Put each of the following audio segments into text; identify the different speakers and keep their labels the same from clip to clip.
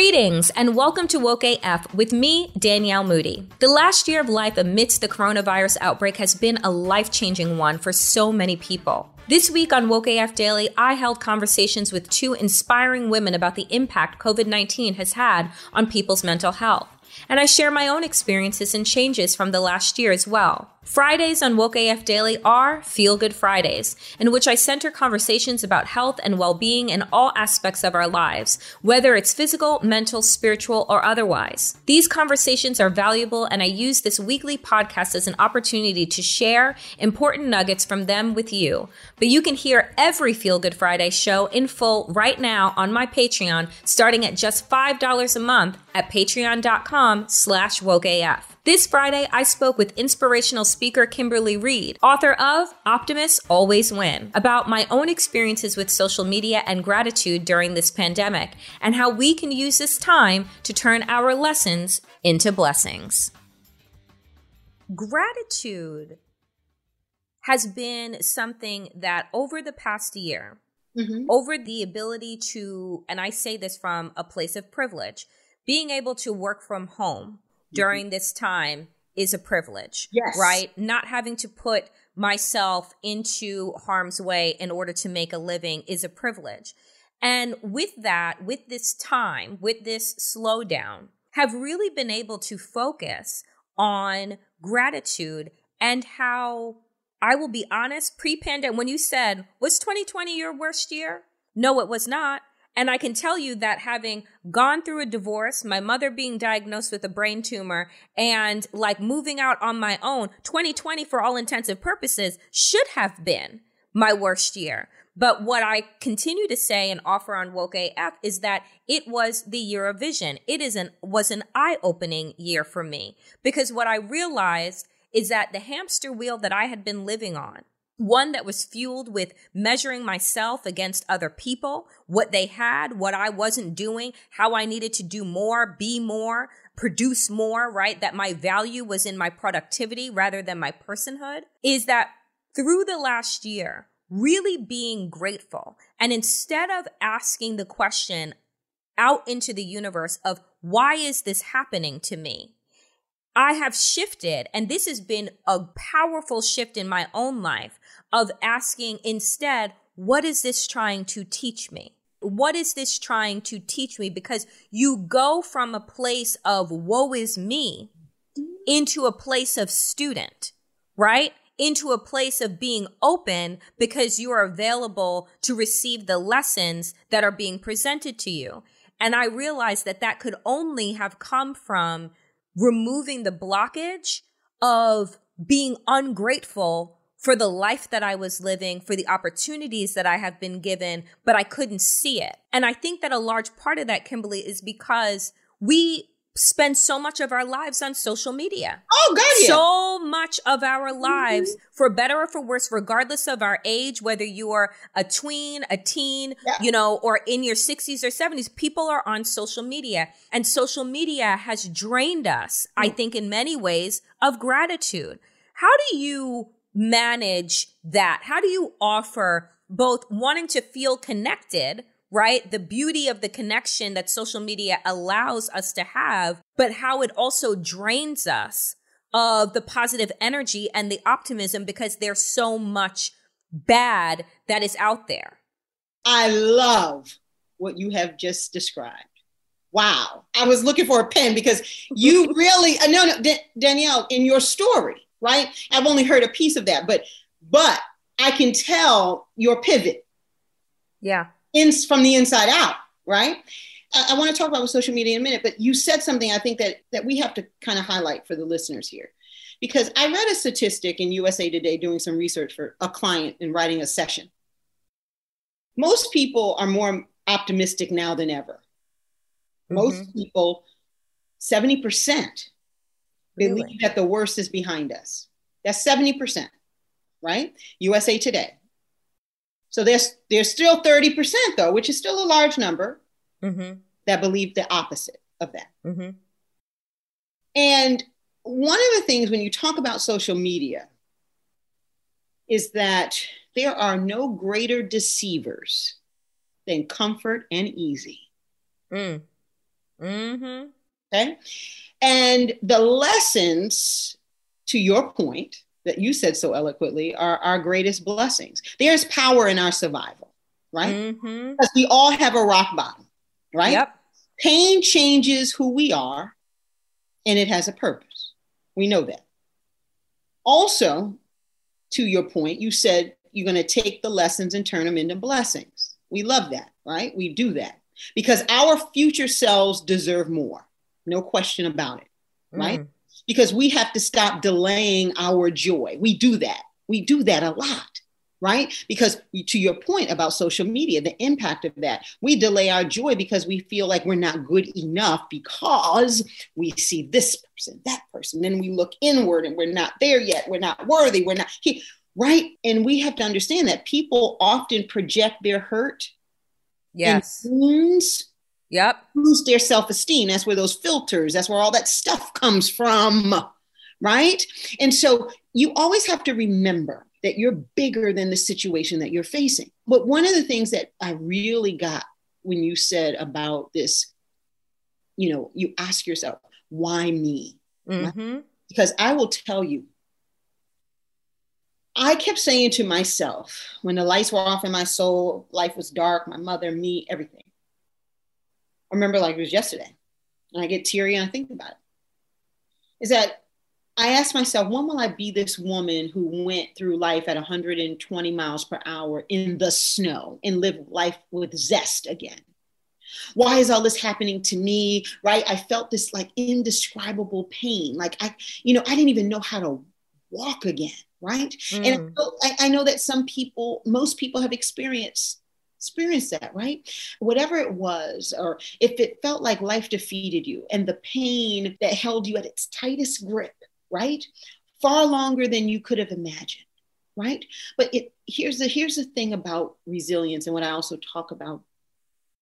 Speaker 1: Greetings and welcome to Woke AF with me, Danielle Moody. The last year of life amidst the coronavirus outbreak has been a life changing one for so many people. This week on Woke AF Daily, I held conversations with two inspiring women about the impact COVID 19 has had on people's mental health. And I share my own experiences and changes from the last year as well. Fridays on Woke AF Daily are Feel Good Fridays, in which I center conversations about health and well being in all aspects of our lives, whether it's physical, mental, spiritual, or otherwise. These conversations are valuable, and I use this weekly podcast as an opportunity to share important nuggets from them with you. But you can hear every Feel Good Friday show in full right now on my Patreon, starting at just $5 a month at patreon.com slash wokeaf. This Friday, I spoke with inspirational speaker Kimberly Reed, author of Optimists Always Win, about my own experiences with social media and gratitude during this pandemic, and how we can use this time to turn our lessons into blessings. Gratitude has been something that over the past year, mm-hmm. over the ability to, and I say this from a place of privilege, being able to work from home during mm-hmm. this time is a privilege.
Speaker 2: Yes.
Speaker 1: Right? Not having to put myself into harm's way in order to make a living is a privilege. And with that, with this time, with this slowdown, have really been able to focus on gratitude and how I will be honest, pre pandemic, when you said, was 2020 your worst year? No, it was not. And I can tell you that having gone through a divorce, my mother being diagnosed with a brain tumor, and like moving out on my own, 2020, for all intensive purposes, should have been my worst year. But what I continue to say and offer on Woke AF is that it was the year of vision. It is an was an eye-opening year for me because what I realized is that the hamster wheel that I had been living on one that was fueled with measuring myself against other people, what they had, what I wasn't doing, how I needed to do more, be more, produce more, right? That my value was in my productivity rather than my personhood is that through the last year, really being grateful. And instead of asking the question out into the universe of why is this happening to me? I have shifted, and this has been a powerful shift in my own life of asking instead, what is this trying to teach me? What is this trying to teach me? Because you go from a place of woe is me into a place of student, right? Into a place of being open because you are available to receive the lessons that are being presented to you. And I realized that that could only have come from removing the blockage of being ungrateful for the life that I was living, for the opportunities that I have been given, but I couldn't see it. And I think that a large part of that, Kimberly, is because we spend so much of our lives on social media.
Speaker 2: Oh, God, yeah.
Speaker 1: So much of our lives, mm-hmm. for better or for worse, regardless of our age, whether you are a tween, a teen, yeah. you know, or in your 60s or 70s, people are on social media. And social media has drained us, mm. I think, in many ways, of gratitude. How do you manage that? How do you offer both wanting to feel connected right? The beauty of the connection that social media allows us to have, but how it also drains us of the positive energy and the optimism because there's so much bad that is out there.
Speaker 2: I love what you have just described. Wow. I was looking for a pen because you really, uh, no, no, Danielle, in your story, right? I've only heard a piece of that, but, but I can tell your pivot.
Speaker 1: Yeah
Speaker 2: in, from the inside out, right? I, I want to talk about social media in a minute, but you said something I think that, that we have to kind of highlight for the listeners here. Because I read a statistic in USA Today doing some research for a client and writing a session. Most people are more optimistic now than ever. Most mm-hmm. people, 70%, believe really? that the worst is behind us. That's 70%, right? USA Today. So there's there's still 30% though, which is still a large number mm-hmm. that believe the opposite of that. Mm-hmm. And one of the things when you talk about social media is that there are no greater deceivers than comfort and easy. Mm. Mm-hmm. Okay. And the lessons, to your point, that you said so eloquently are our greatest blessings. There's power in our survival, right? Mm-hmm. Because we all have a rock bottom, right? Yep. Pain changes who we are and it has a purpose. We know that. Also, to your point, you said you're going to take the lessons and turn them into blessings. We love that, right? We do that because our future selves deserve more. No question about it, right? Mm because we have to stop delaying our joy. We do that. We do that a lot, right? Because to your point about social media, the impact of that, we delay our joy because we feel like we're not good enough because we see this person, that person. Then we look inward and we're not there yet. We're not worthy. We're not here, right? And we have to understand that people often project their hurt.
Speaker 1: Yes.
Speaker 2: wounds
Speaker 1: Yep.
Speaker 2: Boost their self esteem. That's where those filters, that's where all that stuff comes from. Right. And so you always have to remember that you're bigger than the situation that you're facing. But one of the things that I really got when you said about this, you know, you ask yourself, why me? Mm-hmm. Because I will tell you, I kept saying to myself when the lights were off in my soul, life was dark, my mother, me, everything. I remember like it was yesterday. And I get teary and I think about it. Is that I ask myself, when will I be this woman who went through life at 120 miles per hour in the snow and live life with zest again? Why is all this happening to me? Right? I felt this like indescribable pain. Like I, you know, I didn't even know how to walk again. Right. Mm. And I, I know that some people, most people have experienced experience that, right? Whatever it was, or if it felt like life defeated you and the pain that held you at its tightest grip, right? Far longer than you could have imagined, right? But it here's the here's the thing about resilience and what I also talk about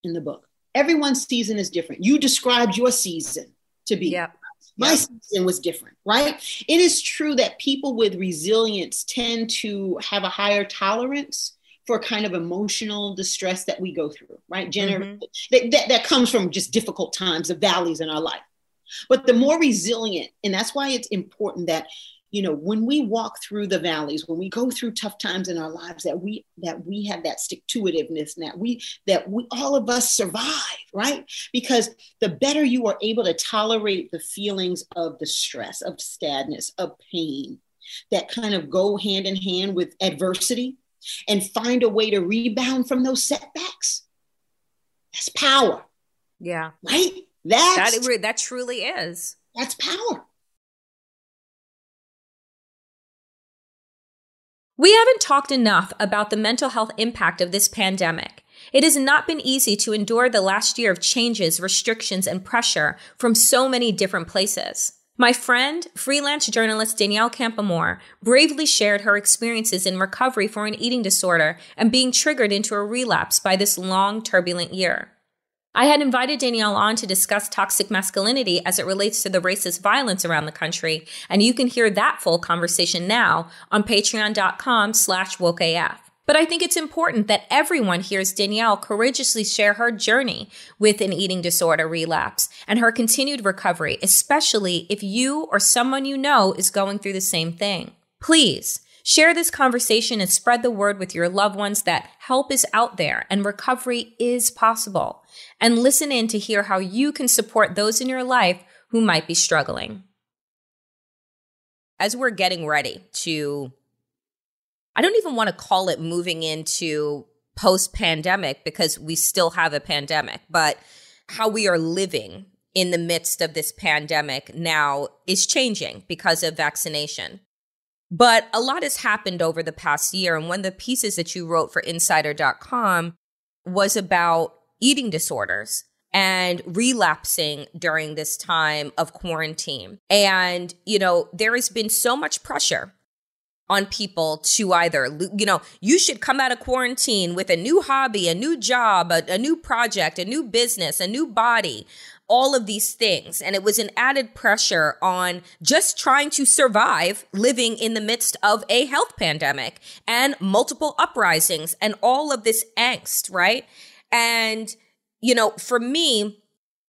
Speaker 2: in the book. Everyone's season is different. You described your season to be.
Speaker 1: Yep.
Speaker 2: My yep. season was different, right? It is true that people with resilience tend to have a higher tolerance for kind of emotional distress that we go through, right? Gener- mm-hmm. that, that, that comes from just difficult times, the valleys in our life. But the more resilient, and that's why it's important that you know when we walk through the valleys when we go through tough times in our lives that we that we have that stick to itiveness that we that we all of us survive right because the better you are able to tolerate the feelings of the stress of sadness of pain that kind of go hand in hand with adversity and find a way to rebound from those setbacks. That's power.
Speaker 1: Yeah.
Speaker 2: Right? That's,
Speaker 1: that, that truly is.
Speaker 2: That's power.
Speaker 1: We haven't talked enough about the mental health impact of this pandemic. It has not been easy to endure the last year of changes, restrictions, and pressure from so many different places. My friend, freelance journalist Danielle Campoamor, bravely shared her experiences in recovery for an eating disorder and being triggered into a relapse by this long, turbulent year. I had invited Danielle on to discuss toxic masculinity as it relates to the racist violence around the country, and you can hear that full conversation now on patreon.com slash wokeaf. But I think it's important that everyone hears Danielle courageously share her journey with an eating disorder relapse and her continued recovery, especially if you or someone you know is going through the same thing. Please share this conversation and spread the word with your loved ones that help is out there and recovery is possible. And listen in to hear how you can support those in your life who might be struggling. As we're getting ready to I don't even want to call it moving into post pandemic because we still have a pandemic, but how we are living in the midst of this pandemic now is changing because of vaccination. But a lot has happened over the past year. And one of the pieces that you wrote for insider.com was about eating disorders and relapsing during this time of quarantine. And, you know, there has been so much pressure on people to either, you know, you should come out of quarantine with a new hobby, a new job, a, a, new project, a new business, a new body, all of these things. And it was an added pressure on just trying to survive living in the midst of a health pandemic and multiple uprisings and all of this angst, right? And, you know, for me,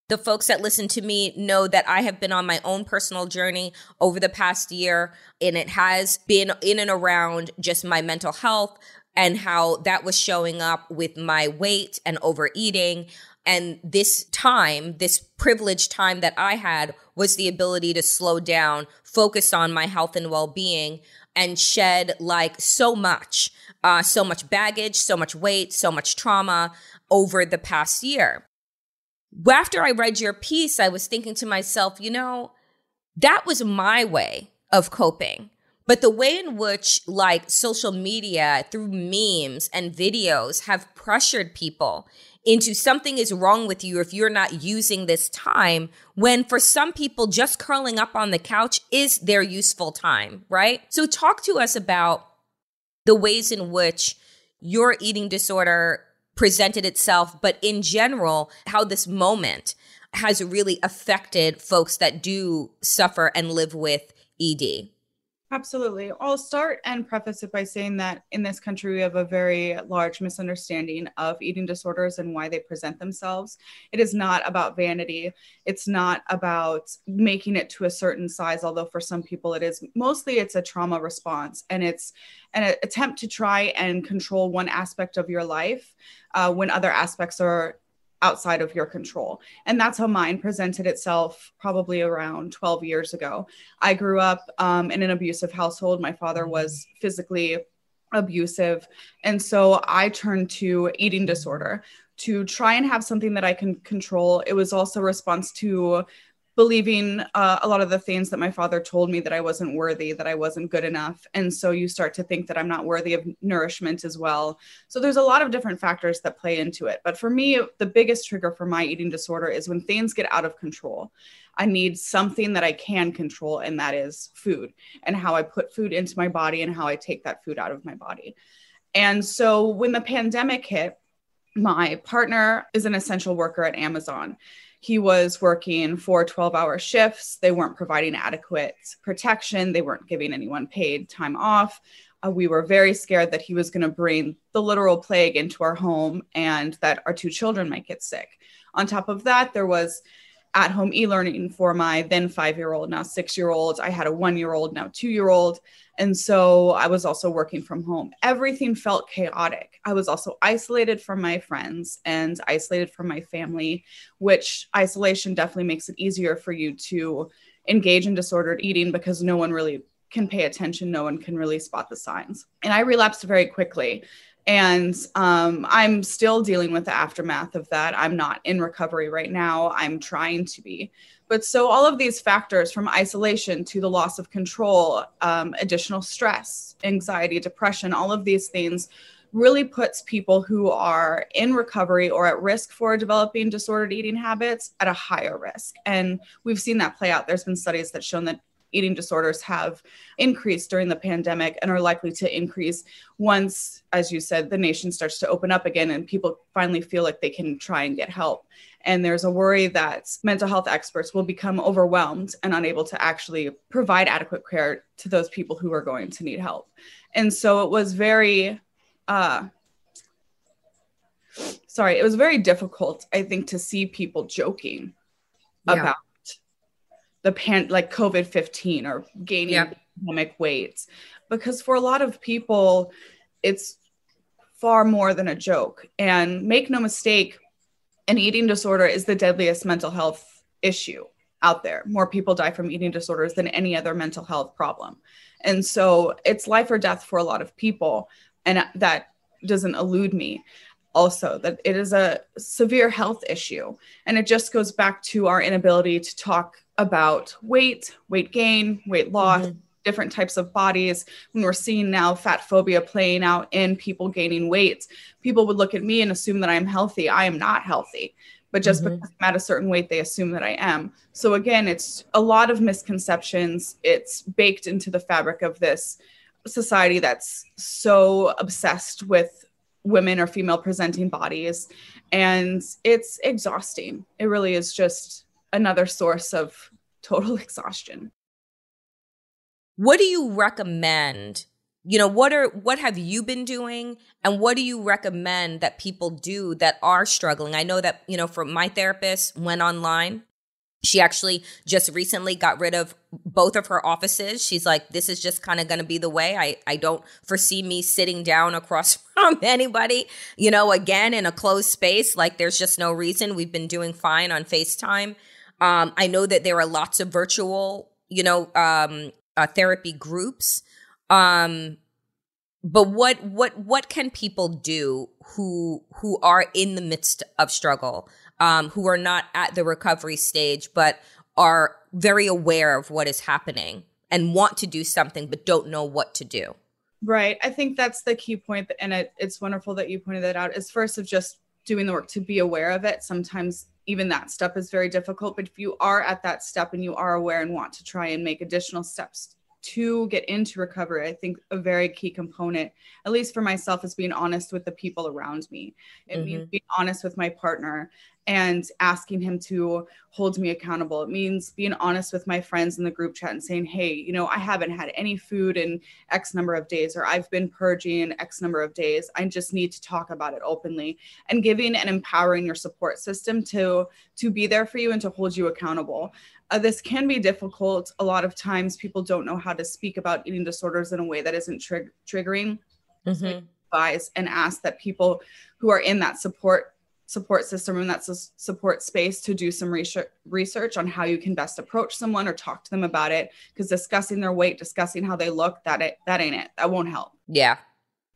Speaker 1: the folks that listen to me know that I have been on my own personal journey over the past year, and it has been in and around just my mental health and how that was showing up with my weight and overeating. And this time, this privileged time that I had was the ability to slow down, focus on my health and well being, and shed like so much, uh, so much baggage, so much weight, so much trauma over the past year after I read your piece, I was thinking to myself, you know, that was my way of coping. But the way in which, like, social media through memes and videos have pressured people into something is wrong with you if you're not using this time, when for some people, just curling up on the couch is their useful time, right? So, talk to us about the ways in which your eating disorder presented itself, but in general, how this moment has really affected folks that do suffer and live with ED.
Speaker 3: Absolutely. I'll start and preface it by saying that in this country, we have a very large misunderstanding of eating disorders and why they present themselves. It is not about vanity, it's not about making it to a certain size, although for some people it is. Mostly it's a trauma response and it's an attempt to try and control one aspect of your life uh, when other aspects are outside of your control. And that's how mine presented itself probably around 12 years ago. I grew up um, in an abusive household. My father was physically abusive. And so I turned to eating disorder to try and have something that I can control. It was also a response to believing uh, a lot of the things that my father told me that I wasn't worthy, that I wasn't good enough. And so you start to think that I'm not worthy of nourishment as well. So there's a lot of different factors that play into it. But for me, the biggest trigger for my eating disorder is when things get out of control. I need something that I can control, and that is food and how I put food into my body and how I take that food out of my body. And so when the pandemic hit, my partner is an essential worker at Amazon he was working for 12 hour shifts. They weren't providing adequate protection, they weren't giving anyone paid time off. Uh, we were very scared that he was going to bring the literal plague into our home and that our two children might get sick. On top of that, there was at home e learning for my then five year old, now six year old. I had a one year old, now two year old. And so I was also working from home. Everything felt chaotic. I was also isolated from my friends and isolated from my family, which isolation definitely makes it easier for you to engage in disordered eating because no one really can pay attention. No one can really spot the signs. And I relapsed very quickly. And um, I'm still dealing with the aftermath of that. I'm not in recovery right now. I'm trying to be. But so all of these factors from isolation to the loss of control, um, additional stress, anxiety, depression, all of these things really puts people who are in recovery or at risk for developing disordered eating habits at a higher risk. And we've seen that play out. There's been studies that shown that eating disorders have increased during the pandemic and are likely to increase once, as you said, the nation starts to open up again and people finally feel like they can try and get help. And there's a worry that mental health experts will become overwhelmed and unable to actually provide adequate care to those people who are going to need help. And so it was very, uh, sorry, it was very difficult, I think, to see people joking yeah. about the pan like COVID 15 or gaining yeah. pandemic weights. Because for a lot of people, it's far more than a joke. And make no mistake, an eating disorder is the deadliest mental health issue out there. More people die from eating disorders than any other mental health problem. And so it's life or death for a lot of people. And that doesn't elude me also that it is a severe health issue. And it just goes back to our inability to talk about weight, weight gain, weight loss, mm-hmm. different types of bodies. When we're seeing now fat phobia playing out in people gaining weight, people would look at me and assume that I'm healthy. I am not healthy. But just mm-hmm. because I'm at a certain weight, they assume that I am. So again, it's a lot of misconceptions. It's baked into the fabric of this society that's so obsessed with women or female presenting bodies. And it's exhausting. It really is just another source of total exhaustion.
Speaker 1: What do you recommend? You know, what are what have you been doing and what do you recommend that people do that are struggling? I know that, you know, for my therapist went online she actually just recently got rid of both of her offices. She's like, this is just kind of going to be the way. I, I don't foresee me sitting down across from anybody, you know, again in a closed space. Like, there's just no reason. We've been doing fine on FaceTime. Um, I know that there are lots of virtual, you know, um, uh, therapy groups. Um, but what what what can people do who who are in the midst of struggle, um, who are not at the recovery stage, but are very aware of what is happening and want to do something but don't know what to do?
Speaker 3: Right. I think that's the key point, and it, it's wonderful that you pointed that out. Is first of just doing the work to be aware of it. Sometimes even that step is very difficult. But if you are at that step and you are aware and want to try and make additional steps to get into recovery, I think a very key component, at least for myself, is being honest with the people around me. It mm-hmm. means being honest with my partner and asking him to hold me accountable. It means being honest with my friends in the group chat and saying, hey, you know, I haven't had any food in X number of days, or I've been purging X number of days. I just need to talk about it openly and giving and empowering your support system to to be there for you and to hold you accountable. Uh, this can be difficult. A lot of times people don't know how to speak about eating disorders in a way that isn't trig- triggering. Mm-hmm. So advise and ask that people who are in that support support system and that's a support space to do some research research on how you can best approach someone or talk to them about it because discussing their weight discussing how they look that it, that ain't it. That won't help.
Speaker 1: Yeah.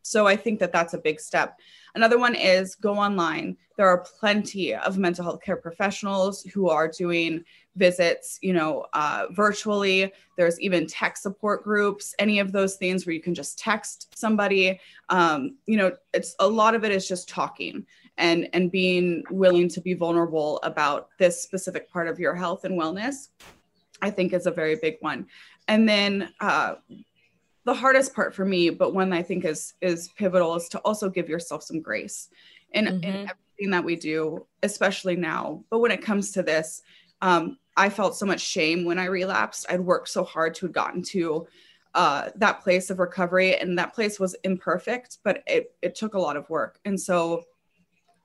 Speaker 3: So i think that that's a big step. Another one is go online. There are plenty of mental health care professionals who are doing visits you know uh, virtually. There's even tech support groups any of those things where you can just text somebody. Um, you know it's a lot of it is just talking and and being willing to be vulnerable about this specific part of your health and wellness i think is a very big one. And then uh, the hardest part for me but one i think is is pivotal is to also give yourself some grace in, mm-hmm. in everything that we do especially now. But when it comes to this um, i felt so much shame when i relapsed. I'd worked so hard to have gotten to uh, that place of recovery and that place was imperfect but it, it took a lot of work. And so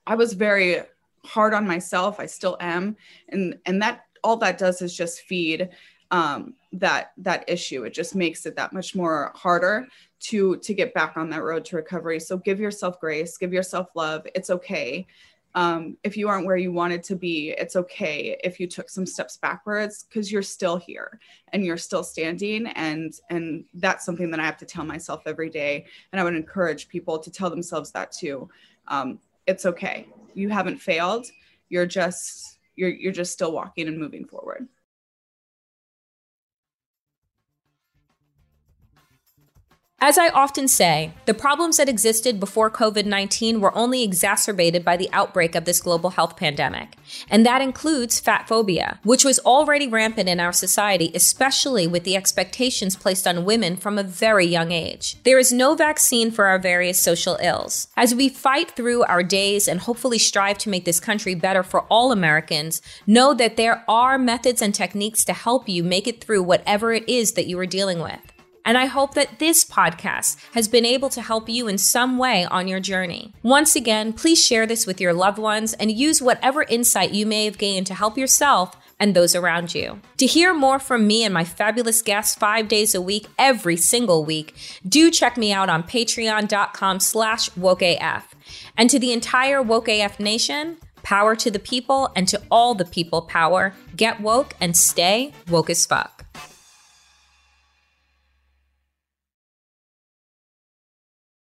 Speaker 3: I was very hard on myself. I still am. And and that all that does is just feed um, that that issue. It just makes it that much more harder to to get back on that road to recovery. So give yourself grace, give yourself love. It's okay. Um, if you aren't where you wanted to be, it's okay if you took some steps backwards because you're still here and you're still standing. And and that's something that I have to tell myself every day. And I would encourage people to tell themselves that too. Um, it's okay. You haven't failed. You're just you're you're just still walking and moving forward.
Speaker 1: As I often say, the problems that existed before COVID 19 were only exacerbated by the outbreak of this global health pandemic. And that includes fat phobia, which was already rampant in our society, especially with the expectations placed on women from a very young age. There is no vaccine for our various social ills. As we fight through our days and hopefully strive to make this country better for all Americans, know that there are methods and techniques to help you make it through whatever it is that you are dealing with. And I hope that this podcast has been able to help you in some way on your journey. Once again, please share this with your loved ones and use whatever insight you may have gained to help yourself and those around you. To hear more from me and my fabulous guests five days a week, every single week, do check me out on patreon.com slash wokeaf. And to the entire WokeAF nation, power to the people and to all the people power, get woke and stay woke as fuck.